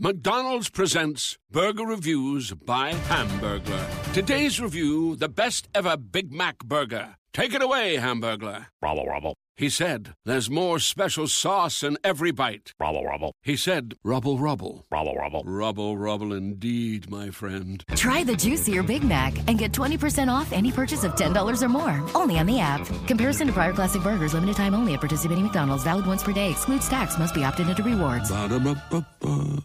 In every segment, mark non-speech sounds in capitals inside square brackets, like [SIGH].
McDonald's presents Burger Reviews by Hamburglar. Today's review the best ever Big Mac burger. Take it away, Hamburglar. Rubble, rubble. He said, There's more special sauce in every bite. Rubble, rubble. He said, Rubble, rubble. Rubble, rubble. Rubble, rubble indeed, my friend. Try the juicier Big Mac and get 20% off any purchase of $10 or more. Only on the app. Comparison to prior classic burgers, limited time only at participating McDonald's. Valid once per day. Excludes tax. Must be opted into rewards. Ba-da-ba-ba-ba.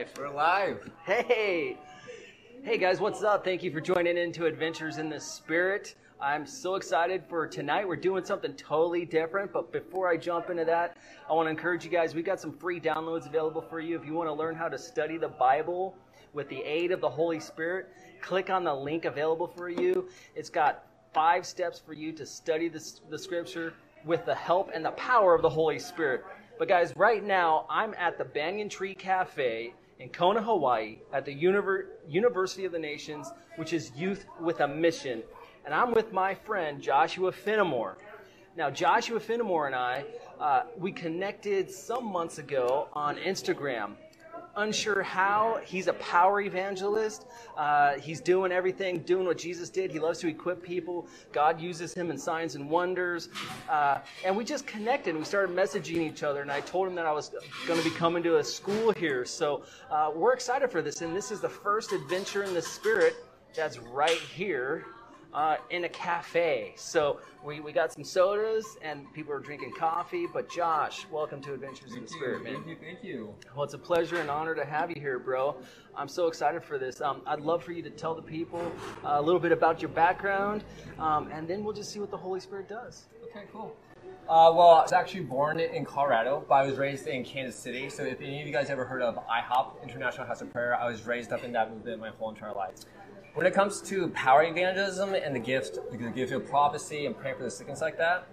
We're live. We're live. Hey. Hey guys, what's up? Thank you for joining into Adventures in the Spirit. I'm so excited for tonight. We're doing something totally different, but before I jump into that, I want to encourage you guys. We got some free downloads available for you if you want to learn how to study the Bible with the aid of the Holy Spirit. Click on the link available for you. It's got five steps for you to study the, the scripture with the help and the power of the Holy Spirit. But guys, right now I'm at the Banyan Tree Cafe in Kona, Hawaii, at the Univer- University of the Nations, which is Youth with a Mission. And I'm with my friend Joshua Fenimore. Now, Joshua Fenimore and I, uh, we connected some months ago on Instagram. Unsure how, he's a power evangelist. Uh, he's doing everything, doing what Jesus did. He loves to equip people. God uses him in signs and wonders. Uh, and we just connected. We started messaging each other, and I told him that I was going to be coming to a school here. So uh, we're excited for this. And this is the first adventure in the Spirit that's right here uh, in a cafe. So we, we got some sodas and people are drinking coffee. But Josh, welcome to Adventures in the Spirit, man. Thank you, thank you. Well, it's a pleasure and honor to have you here, bro. I'm so excited for this. Um, I'd love for you to tell the people uh, a little bit about your background, um, and then we'll just see what the Holy Spirit does. Okay, cool. Uh, well, I was actually born in Colorado, but I was raised in Kansas City. So if any of you guys ever heard of IHOP, International House of Prayer, I was raised up in that movement my whole entire life. When it comes to power evangelism and the gift, the gift of prophecy and praying for the sick and like that,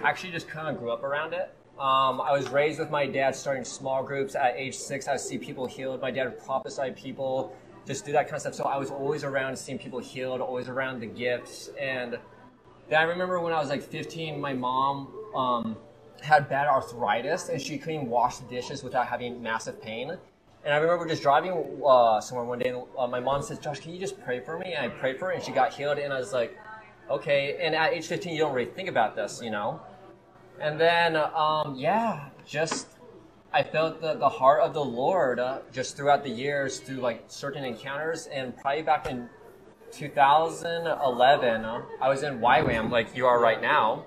I actually just kind of grew up around it. Um, I was raised with my dad starting small groups at age six. I see people healed. My dad would prophesy people, just do that kind of stuff. So I was always around seeing people healed, always around the gifts. And then I remember when I was like 15, my mom um, had bad arthritis and she couldn't wash the dishes without having massive pain. And I remember just driving uh, somewhere one day, and uh, my mom says, "Josh, can you just pray for me?" And I prayed for her, and she got healed. And I was like, "Okay." And at age 15, you don't really think about this, you know. And then, um, yeah, just I felt the, the heart of the Lord uh, just throughout the years through like certain encounters, and probably back in 2011, uh, I was in YWAM like you are right now,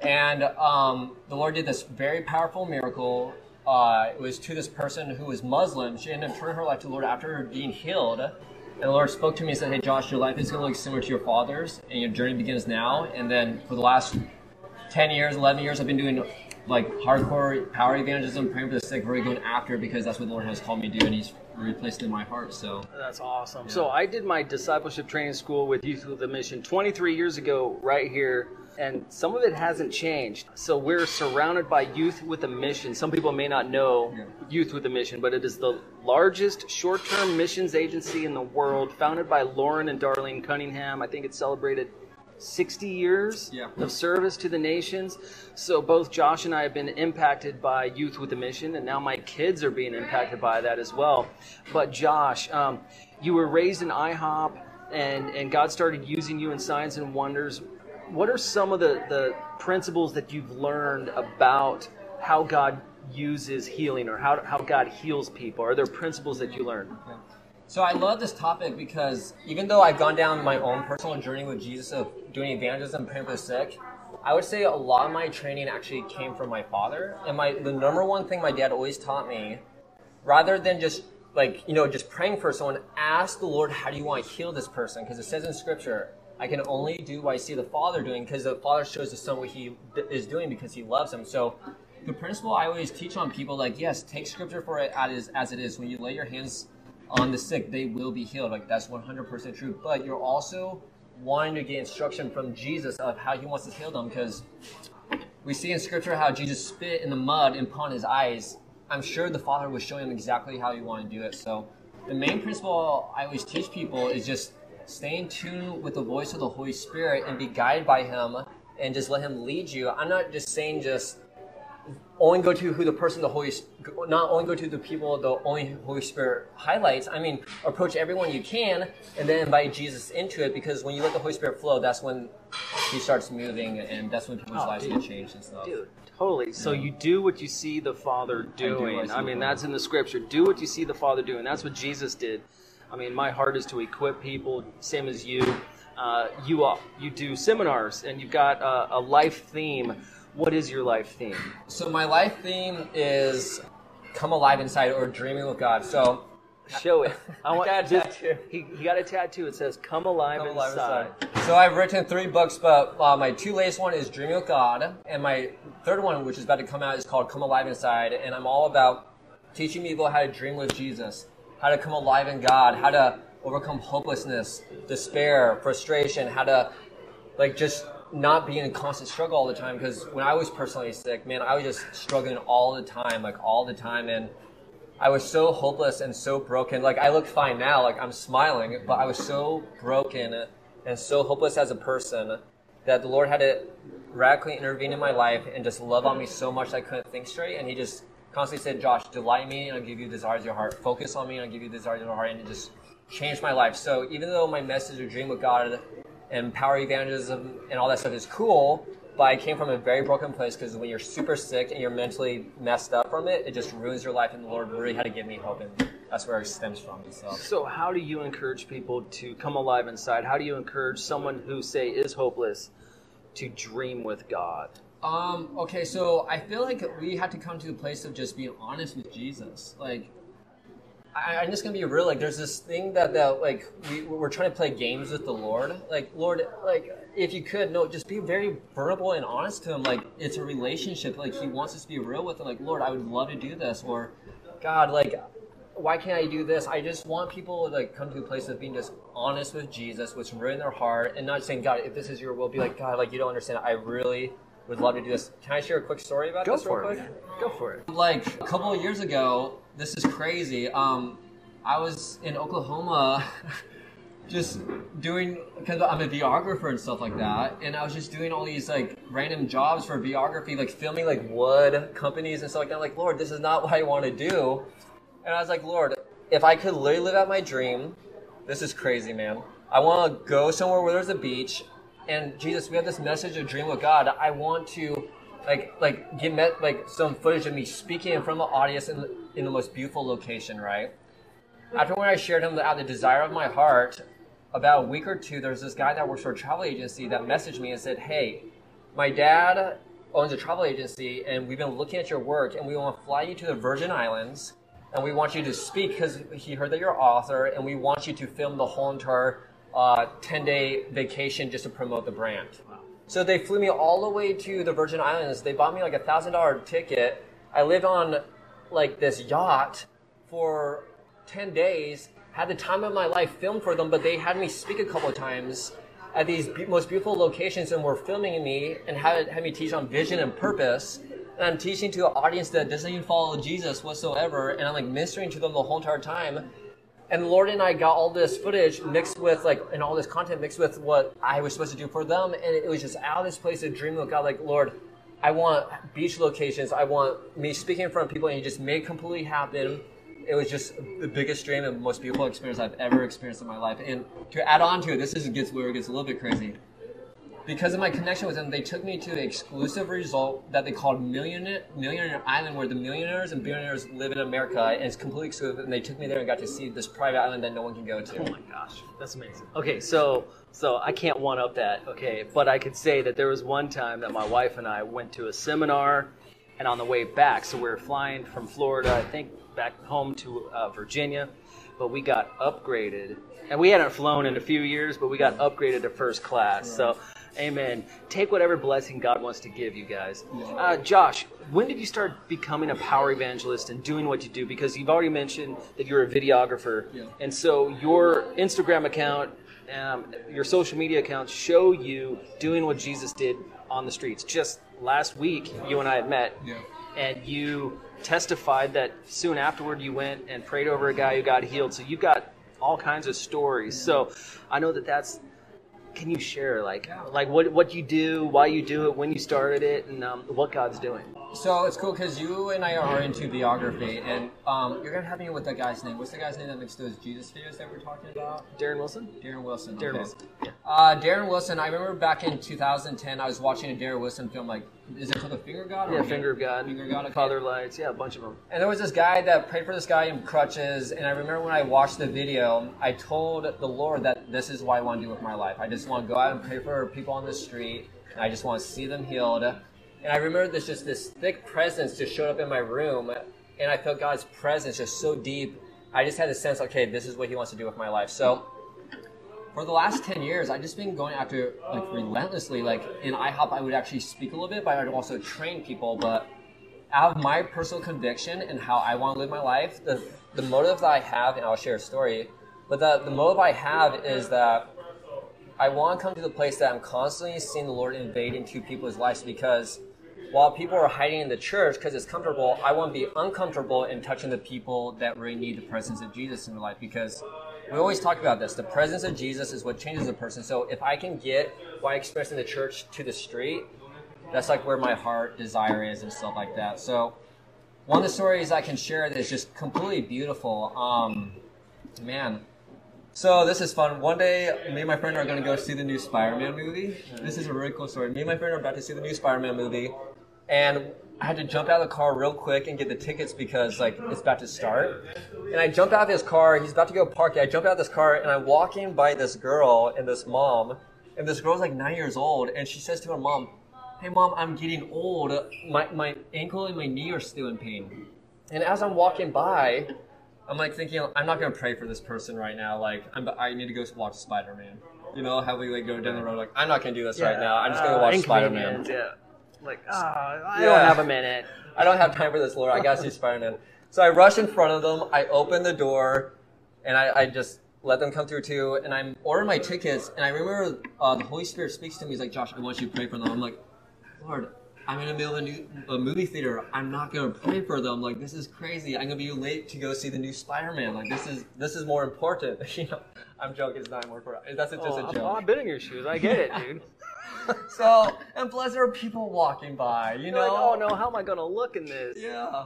and um, the Lord did this very powerful miracle uh, it was to this person who was Muslim. She ended up turning her life to the Lord after being healed. And the Lord spoke to me and said, Hey, Josh, your life is going to look similar to your father's, and your journey begins now. And then for the last 10 years, 11 years, I've been doing like hardcore power evangelism, praying for the sick, really going after because that's what the Lord has called me to do, and He's replaced it in my heart. So That's awesome. So I did my discipleship training school with Youth with a Mission 23 years ago, right here, and some of it hasn't changed. So we're surrounded by Youth with a Mission. Some people may not know Youth with a Mission, but it is the largest short-term missions agency in the world, founded by Loren and Darlene Cunningham. I think it celebrated 60 years Yeah. of service to the nations. So both Josh and I have been impacted by Youth with a Mission, and now my kids are being impacted by that as well. But Josh, um, you were raised in IHOP, and, and God started using you in signs and wonders. What are some of the, the principles that you've learned about how God uses healing or how, how God heals people? Are there principles that you learned? So I love this topic because even though I've gone down my own personal journey with Jesus of doing evangelism, praying for the sick, I would say a lot of my training actually came from my father. And my the number one thing my dad always taught me, rather than just like you know just praying for someone, ask the Lord, how do you want to heal this person? Because it says in Scripture, I can only do what I see the Father doing, because the Father shows the Son what He is doing because He loves him. So the principle I always teach on people, like yes, take Scripture for it as as it is. When you lay your hands on the sick, they will be healed. Like that's 100% true. But you're also wanting to get instruction from Jesus of how He wants to heal them, because we see in Scripture how Jesus spit in the mud and upon His eyes. I'm sure the Father was showing him exactly how He wanted to do it. So the main principle I always teach people is just stay in tune with the voice of the Holy Spirit and be guided by Him and just let Him lead you. I'm not just saying just only go to who the person the Holy not only go to the people the only Holy Spirit highlights. I mean, approach everyone you can and then invite Jesus into it because when you let the Holy Spirit flow, that's when He starts moving and that's when people's Oh, lives dude. get changed and stuff. Dude, totally. So you do what you see the Father do what I doing. I, mean, that's in the Scripture. Do what you see the Father doing. That's what Jesus did. I mean, my heart is to equip people, same as you. Uh, you all, you do seminars, and you've got a, a life theme. What is your life theme? So my life theme is come alive inside or dreaming with God. So Show it. I [LAUGHS] want got a just- tattoo. He, he got a tattoo. It says "Come alive, Come alive inside." inside. So I've written three books, but uh, my two latest one is Dreaming with God, and my third one, which is about to come out, is called Come Alive Inside, and I'm all about teaching people how to dream with Jesus, how to come alive in God, how to overcome hopelessness, despair, frustration, how to like just not being in constant struggle all the time. Because when I was personally sick, man, I was just struggling all the time, like all the time, and I was so hopeless and so broken. Like I look fine now, like I'm smiling, but I was so broken and so hopeless as a person that the Lord had to radically intervene in my life and just love on me so much I couldn't think straight. And He just constantly said, "Josh, delight me, and I'll give you the desires of your heart. Focus on me, and I'll give you the desires of your heart." And it just changed my life. So even though my message or dream with God and power evangelism and all that stuff is cool, but I came from a very broken place because when you're super sick and you're mentally messed up from it, it just ruins your life. And the Lord really had to give me hope, and that's where it stems from. So. So, how do you encourage people to come alive inside? How do you encourage someone who, say, is hopeless to dream with God? Um, okay, so I feel like we had to come to the place of just being honest with Jesus. Like, I, I'm just gonna be real. Like, there's this thing that, that like we we're trying to play games with the Lord. Like, Lord, like if you could, no, just be very vulnerable and honest to Him. Like, it's a relationship. Like, He wants us to be real with Him. Like, Lord, I would love to do this, or God, like. Why can't I do this? I just want people to like come to a place of being just honest with Jesus, what's really in their heart, and not saying, God, if this is your will, be like, God, like you don't understand. I really would love to do this. Can I share a quick story about Go this for real it. quick? man. Go for it. Like a couple of years ago, this is crazy. Um, I was in Oklahoma, [LAUGHS] just doing because I'm a videographer and stuff like that, and I was just doing all these like random jobs for videography, like filming like wood companies and stuff like that. Like, Lord, this is not what I want to do. And I was like, Lord, if I could literally live out my dream, this is crazy, man. I want to go somewhere where there's a beach, and Jesus, we have this message of dream with God. I want to, like, like get met like some footage of me speaking in front of an audience in in the most beautiful location, right? After when I shared him out the desire of my heart, about a week or two, there's this guy that works for a travel agency that messaged me and said, "Hey, my dad owns a travel agency, and we've been looking at your work, and we want to fly you to the Virgin Islands." and we want you to speak because he heard that you're an author, and we want you to film the whole entire uh, 10 day vacation just to promote the brand. So they flew me all the way to the Virgin Islands. They bought me like a thousand dollar ticket. I lived on like this yacht for 10 days, had the time of my life filmed for them, but they had me speak a couple of times at these be- most beautiful locations and were filming me and had, had me teach on vision and purpose. And I'm teaching to an audience that doesn't even follow Jesus whatsoever, and I'm like ministering to them the whole entire time. And Lord and I got all this footage mixed with like, and all this content mixed with what I was supposed to do for them, and it was just out of this place of dream with God, like Lord, I want beach locations. I want me speaking in front of people, and He just made completely happen. It was just the biggest dream and most beautiful experience I've ever experienced in my life. And to add on to it, this is gets where it gets a little bit crazy. Because of my connection with them, they took me to an exclusive resort that they called Millionaire, Millionaire Island, where the millionaires and billionaires live in America, and it's completely exclusive. And they took me there and got to see this private island that no one can go to. Oh my gosh, that's amazing. Okay, so so I can't one up that. Okay, but I could say that there was one time that my wife and I went to a seminar, and on the way back, so we were flying from Florida, I think back home to uh, Virginia, but we got upgraded, and we hadn't flown in a few years, but we got upgraded to first class. So. Amen. Take whatever blessing God wants to give you guys. Uh, Josh, when did you start becoming a power evangelist and doing what you do? Because you've already mentioned that you're a videographer, Yeah. and so your Instagram account, um, your social media accounts show you doing what Jesus did on the streets. Just last week, you and I had met, Yeah. and you testified that soon afterward you went and prayed over a guy who got healed. So you've got all kinds of stories. So I know that that's. Can you share like like what what you do, why you do it, when you started it, and um, what God's doing? So it's cool because you and I are into videography, and um, you're gonna have me with that guy's name. What's the guy's name that makes those Jesus videos that we're talking about? Darren Wilson. Darren Wilson. Darren okay. Wilson. Yeah. Uh, Darren Wilson. I remember back in 2010, I was watching a Darren Wilson film. Like, is it called The Finger God? or Yeah, Finger of God, Finger God. Okay. Father Lights, yeah, a bunch of them. And there was this guy that prayed for this guy in crutches, and I remember when I watched the video, I told the Lord that this is what I want to do with my life. I just want to go out and pray for people on the street, and I just want to see them healed. And I remember this just this thick presence just showed up in my room, and I felt God's presence just so deep. I just had a sense, okay, this is what He wants to do with my life. So for the last 10 years, I've just been going after like relentlessly. Like in IHOP, I would actually speak a little bit, but I would also train people. But out of my personal conviction and how I want to live my life, the, the motive that I have, and I'll share a story, but the, the motive I have is that I want to come to the place that I'm constantly seeing the Lord invade into people's lives because while people are hiding in the church because it's comfortable, I want to be uncomfortable in touching the people that really need the presence of Jesus in their life because we always talk about this. The presence of Jesus is what changes a person. So if I can get what I experienced in the church to the street, that's like where my heart desire is and stuff like that. So one of the stories I can share that is just completely beautiful. Um, man, so this is fun. One day, me and my friend are gonna go see the new Spider-Man movie. This is a really cool story. Me and my friend are about to see the new Spider-Man movie, and I had to jump out of the car real quick and get the tickets because like it's about to start. And I jumped out of his car. He's about to go park. I jump out of this car and I walk in by this girl and this mom, and this girl's like nine years old, and she says to her mom, "Hey mom, I'm getting old. My my ankle and my knee are still in pain." And as I'm walking by, I'm like thinking, I'm not gonna pray for this person right now. Like, I'm, I need to go watch Spider Man. You know how we like go down the road. Like, I'm not gonna do this right now. I'm just gonna Uh, watch Spider Man. Yeah. Like, ah, I Yeah. don't have a minute. I don't have time for this, Lord. I gotta see Spider Man. So I rush in front of them. I open the door, and I, I just let them come through too. And I'm ordering my tickets. And I remember uh, the Holy Spirit speaks to me. He's like, Josh, I want you to pray for them. I'm like, Lord, I'm in the middle of a, new, a movie theater. I'm not gonna pray for them. Like this is crazy. I'm gonna be late to go see the new Spider-Man. Like this is this is more important. [LAUGHS] you know, I'm joking. It's not more important. That's just Oh, a joke. I've been in your shoes. I get it, dude. [LAUGHS] So and plus there are people walking by. You You're know. like, oh no, how am I gonna look in this? Yeah.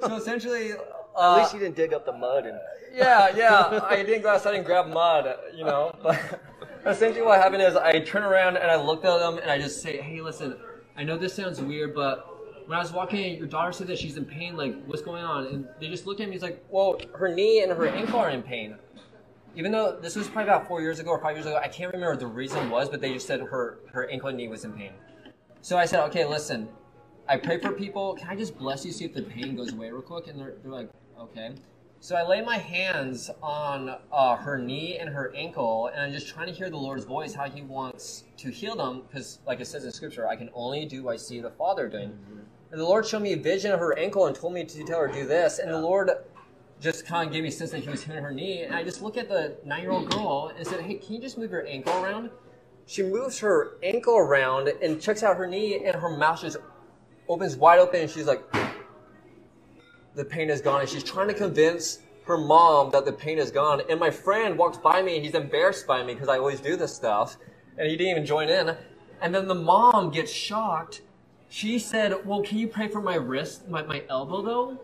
So [LAUGHS] essentially, At uh, least you didn't dig up the mud and. [LAUGHS] yeah, yeah. I didn't go outside and grab mud, you know. But essentially, what happened is I turn around and I looked at them and I just say, "Hey, listen, I know this sounds weird, but when I was walking, your daughter said that she's in pain. Like, what's going on?" And they just looked at me. It's like, "Well, her knee and her ankle are in pain." Even though this was probably about four years ago or five years ago, I can't remember what the reason was, but they just said her her ankle and knee was in pain. So I said, "Okay, listen." I pray for people. Can I just bless you, see if the pain goes away real quick? And they're, they're like, okay. So I lay my hands on uh, her knee and her ankle, and I'm just trying to hear the Lord's voice, how He wants to heal them. Because, like it says in Scripture, I can only do what I see the Father doing. And the Lord showed me a vision of her ankle and told me to tell her do this. And the Lord just kind of gave me a sense that He was hitting her knee. And I just look at the nine-year-old girl and said, "Hey, can you just move your ankle around?" She moves her ankle around and checks out her knee, and her mouth just opens wide open, and she's like, the pain is gone. And she's trying to convince her mom that the pain is gone. And my friend walks by me, and he's embarrassed by me because I always do this stuff. And he didn't even join in. And then the mom gets shocked. She said, Well, can you pray for my wrist, my, my elbow though?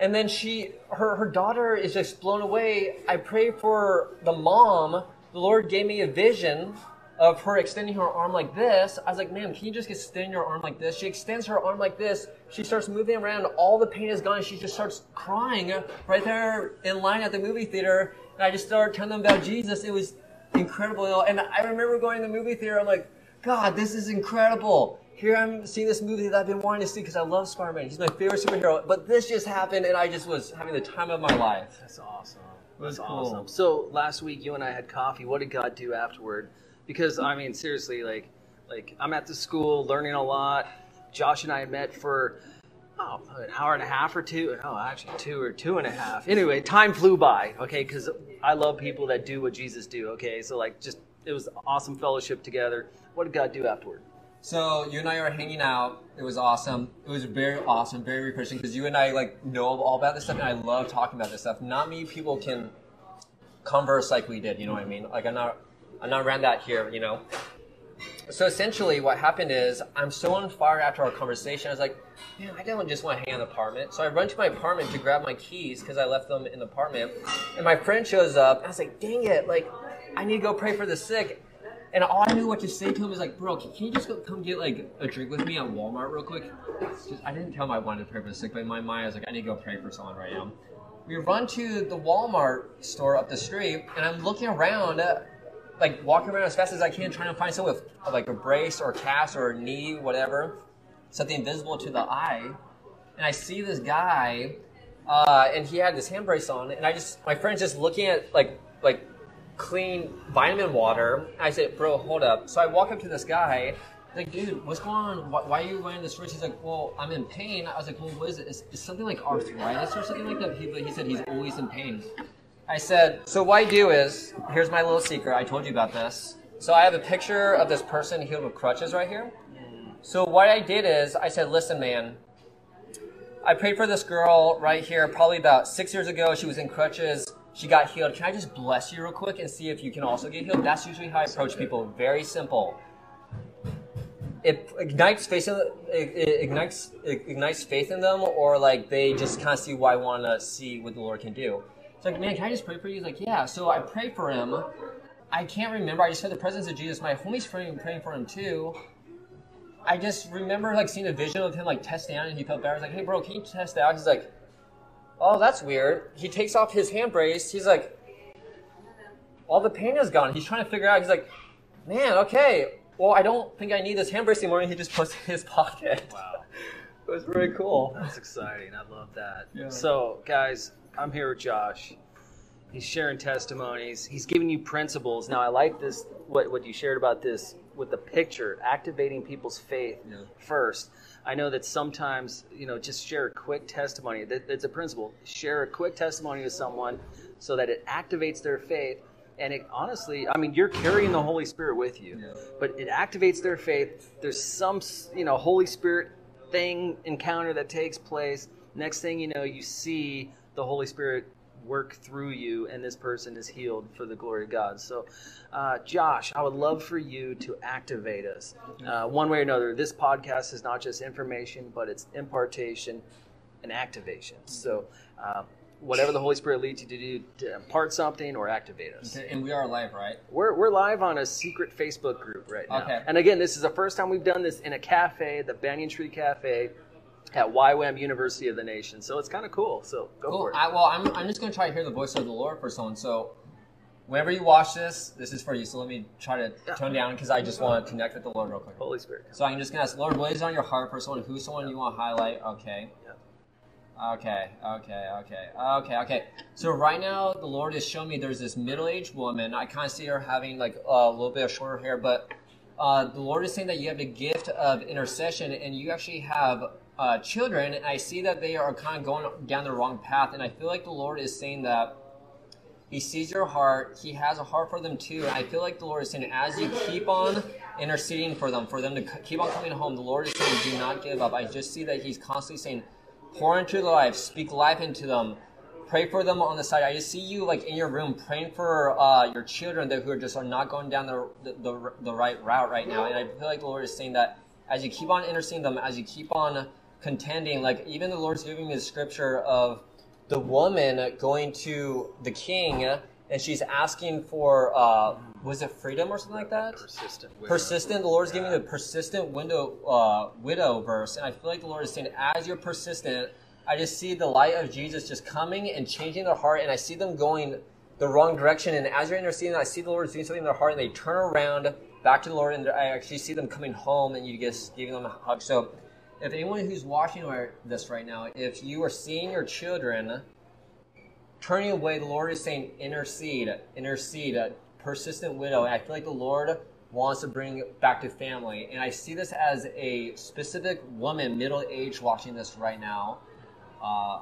And then she, her, her daughter is just blown away. I pray for the mom. The Lord gave me a vision of her extending her arm like this. I was like, ma'am, can you just extend your arm like this? She extends her arm like this. She starts moving around. All the pain is gone. She just starts crying right there in line at the movie theater. And I just started telling them about Jesus. It was incredible. And I remember going to the movie theater. I'm like, God, this is incredible. Here I'm seeing this movie that I've been wanting to see because I love Spider-Man. He's my favorite superhero. But this just happened, and I just was having the time of my life. That's awesome. was That's cool. awesome. So last week you and I had coffee. What did God do afterward? Because I mean, seriously, like, like I'm at the school learning a lot. Josh and I had met for oh, an hour and a half or two. Oh, actually, two or two and a half. Anyway, time flew by. Okay, because I love people that do what Jesus do. Okay, so like, just it was awesome fellowship together. What did God do afterward? So you and I were hanging out. It was awesome. It was very awesome, very refreshing because you and I like know all about this stuff, and I love talking about this stuff. Not many people can converse like we did. You know what I mean? Like I'm not, I'm not around that here. You know. So essentially, what happened is I'm so on fire after our conversation. I was like, man, I don't just want to hang in the apartment. So I run to my apartment to grab my keys because I left them in the apartment. And my friend shows up. I was like, dang it, like I need to go pray for the sick. And all I knew what to say to him is like, bro, can, you just go, come get like a drink with me at Walmart real quick? Just, I didn't tell him I wanted to pray for the sick, but in my mind I was like, I need to go pray for someone right now. We run to the Walmart store up the street, and I'm looking around, uh, like walking around as fast as I can, trying to find someone with like a brace or a cast or a knee, whatever, something visible to the eye. And I see this guy, uh, and he had this hand brace on, and I just, my friend's just looking at like, like clean vitamin water. I said, bro, hold up. So I walk up to this guy, like, dude, what's going on? Why, why are you wearing this wrist? He's like, well, I'm in pain. I was like, well, what is it? Is, is something like arthritis or something like that? He, he said he's always in pain. I said, so what I do is, here's my little secret. I told you about this. So I have a picture of this person healed with crutches right here. So what I did is, I said, listen, man, I prayed for this girl right here probably about six years ago. She was in crutches. She got healed. Can I just bless you real quick and see if you can also get healed? That's usually how I approach people. Very simple. It ignites faith. In, it it ignites it ignites faith in them, or like they just kind of see why I want to see what the Lord can do. It's like, man, can I just pray for you? He's like, yeah. So I pray for him. I can't remember. I just had the presence of Jesus. My homie's praying, praying for him too. I just remember like seeing a vision of him like testing out, and he felt bad. I was like, hey, bro, can you test out? He's like, oh, that's weird. He takes off his hand brace. He's like, all the pain is gone. He's trying to figure out. He's like, man, okay. Well, I don't think I need this hand brace anymore. And he just puts it in his [LAUGHS] pocket. Wow. [LAUGHS] it was really cool. That's exciting. I love that. Yeah. So, guys, I'm here with Josh. He's sharing testimonies. He's giving you principles. Now, I like this. What what you shared about this with the picture, activating people's faith Yeah. first. I know that sometimes you know just share a quick testimony. That, that's a principle. Share a quick testimony with someone so that it activates their faith. And it honestly, I mean, you're carrying the Holy Spirit with you, Yeah. but it activates their faith. There's some, you know, Holy Spirit thing encounter that takes place. Next thing you know, you see the Holy Spirit work through you, and this person is healed for the glory of God. So, uh, Josh, I would love for you to activate us uh, one way or another. This podcast is not just information, but it's impartation and activation. So, uh, whatever the Holy Spirit leads you to do, to impart something or activate us. And we are live, right? We're, we're live on a secret Facebook group right now. Okay. And again, this is the first time we've done this in a cafe, the Banyan Tree Cafe at YWAM University of the Nation. So it's kind of cool. So go Cool. for it. I, well, I'm, I'm just going to try to hear the voice of the Lord for someone. So, whenever you watch this, this is for you. So, let me try to tone down because I just want to connect with the Lord real quick. Holy Spirit. So, I'm just going to ask, Lord, what is on your heart for someone? Who's someone you want to highlight? Okay. Okay, okay, okay, okay, okay. So right now, the Lord is showing me there's this middle-aged woman. I kind of see her having like a little bit of shorter hair, but uh, the Lord is saying that you have the gift of intercession, and you actually have uh, children. And I see that they are kind of going down the wrong path, and I feel like the Lord is saying that He sees your heart. He has a heart for them too. And I feel like the Lord is saying, as you keep on interceding for them, for them to keep on coming home, the Lord is saying, do not give up. I just see that He's constantly saying, pour into their life, speak life into them, pray for them on the side. I just see you like in your room praying for uh, your children that who are just are not going down the, the, the, the right route right now. And I feel like the Lord is saying that as you keep on interceding them, as you keep on contending, like even the Lord's giving me the scripture of the woman going to the king and she's asking for uh, was it freedom or something like that? Persistent. widow. Persistent. The Lord's is giving me the persistent window uh, widow verse, and I feel like the Lord is saying, as you're persistent, I just see the light of Jesus just coming and changing their heart, and I see them going the wrong direction. And as you're interceding, I see the Lord doing something in their heart, and they turn around back to the Lord, and I actually see them coming home, and you just giving them a hug. So, if anyone who's watching this right now, if you are seeing your children turning away, the Lord is saying, intercede, intercede, a persistent widow. And I feel like the Lord wants to bring back to family. And I see this as a specific woman, middle age, watching this right now uh,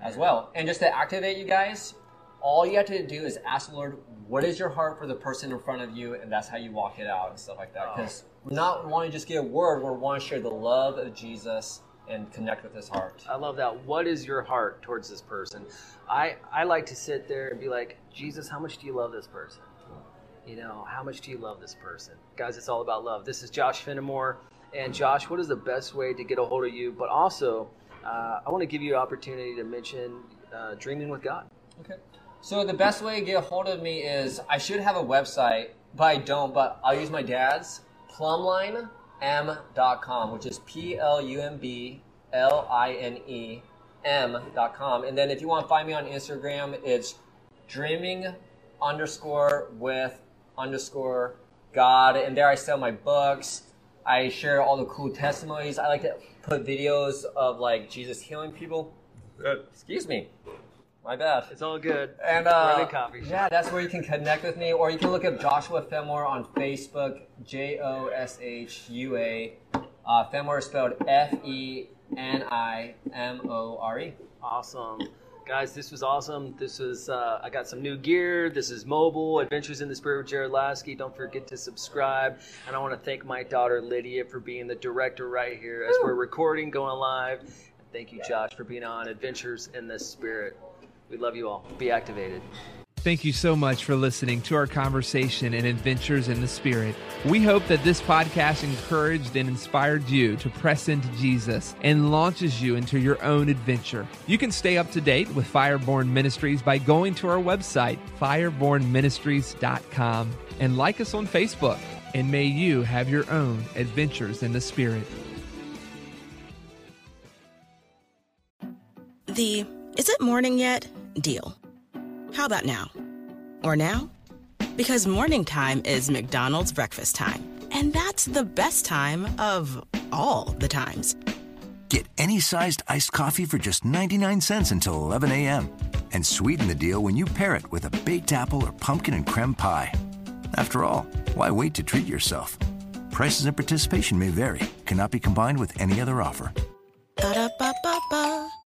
as well. And just to activate you guys, all you have to do is ask the Lord, what is your heart for the person in front of you? And that's how you walk it out and stuff like that. Because we're not wanting to just get a word, we're wanting to share the love of Jesus and connect with his heart. I love that. What is your heart towards this person? I, I like to sit there and be like, Jesus, how much do you love this person? You know, how much do you love this person? Guys, it's all about love. This is Josh Fenimore. And Josh, what is the best way to get a hold of you? But also, uh, I want to give you an opportunity to mention uh, Dreaming with God. Okay. So the best way to get a hold of me is I should have a website, but I don't. But I'll use my dad's plumbline.m.com, which is P L U M B L I N E M.com. And then if you want to find me on Instagram, it's dreaming underscore with underscore God. And there I sell my books. I share all the cool testimonies. I like to put videos of like Jesus healing people. Excuse me. My bad. It's all good. And uh, coffee shop. yeah, that's where you can connect with me, or you can look up Joshua Fenimore on Facebook, J O S H U A. Uh, is spelled F E N I M O R E. Awesome. Guys, this was awesome. This was, uh, I got some new gear. This is mobile, Adventures in the Spirit with Jared Lasky. Don't forget to subscribe. And I want to thank my daughter Lydia for being the director right here as we're recording, going live. And thank you, Josh, for being on Adventures in the Spirit. We love you all. Be activated. Thank you so much for listening to our conversation and adventures in the Spirit. We hope that this podcast encouraged and inspired you to press into Jesus and launches you into your own adventure. You can stay up to date with Fireborn Ministries by going to our website, firebornministries.com, and like us on Facebook. And may you have your own adventures in the Spirit. The is it morning yet deal. How about now? Or now? Because morning time is McDonald's breakfast time. And that's the best time of all the times. Get any sized iced coffee for just 99 cents until 11 a.m. And sweeten the deal when you pair it with a baked apple or pumpkin and creme pie. After all, why wait to treat yourself? Prices and participation may vary, cannot be combined with any other offer.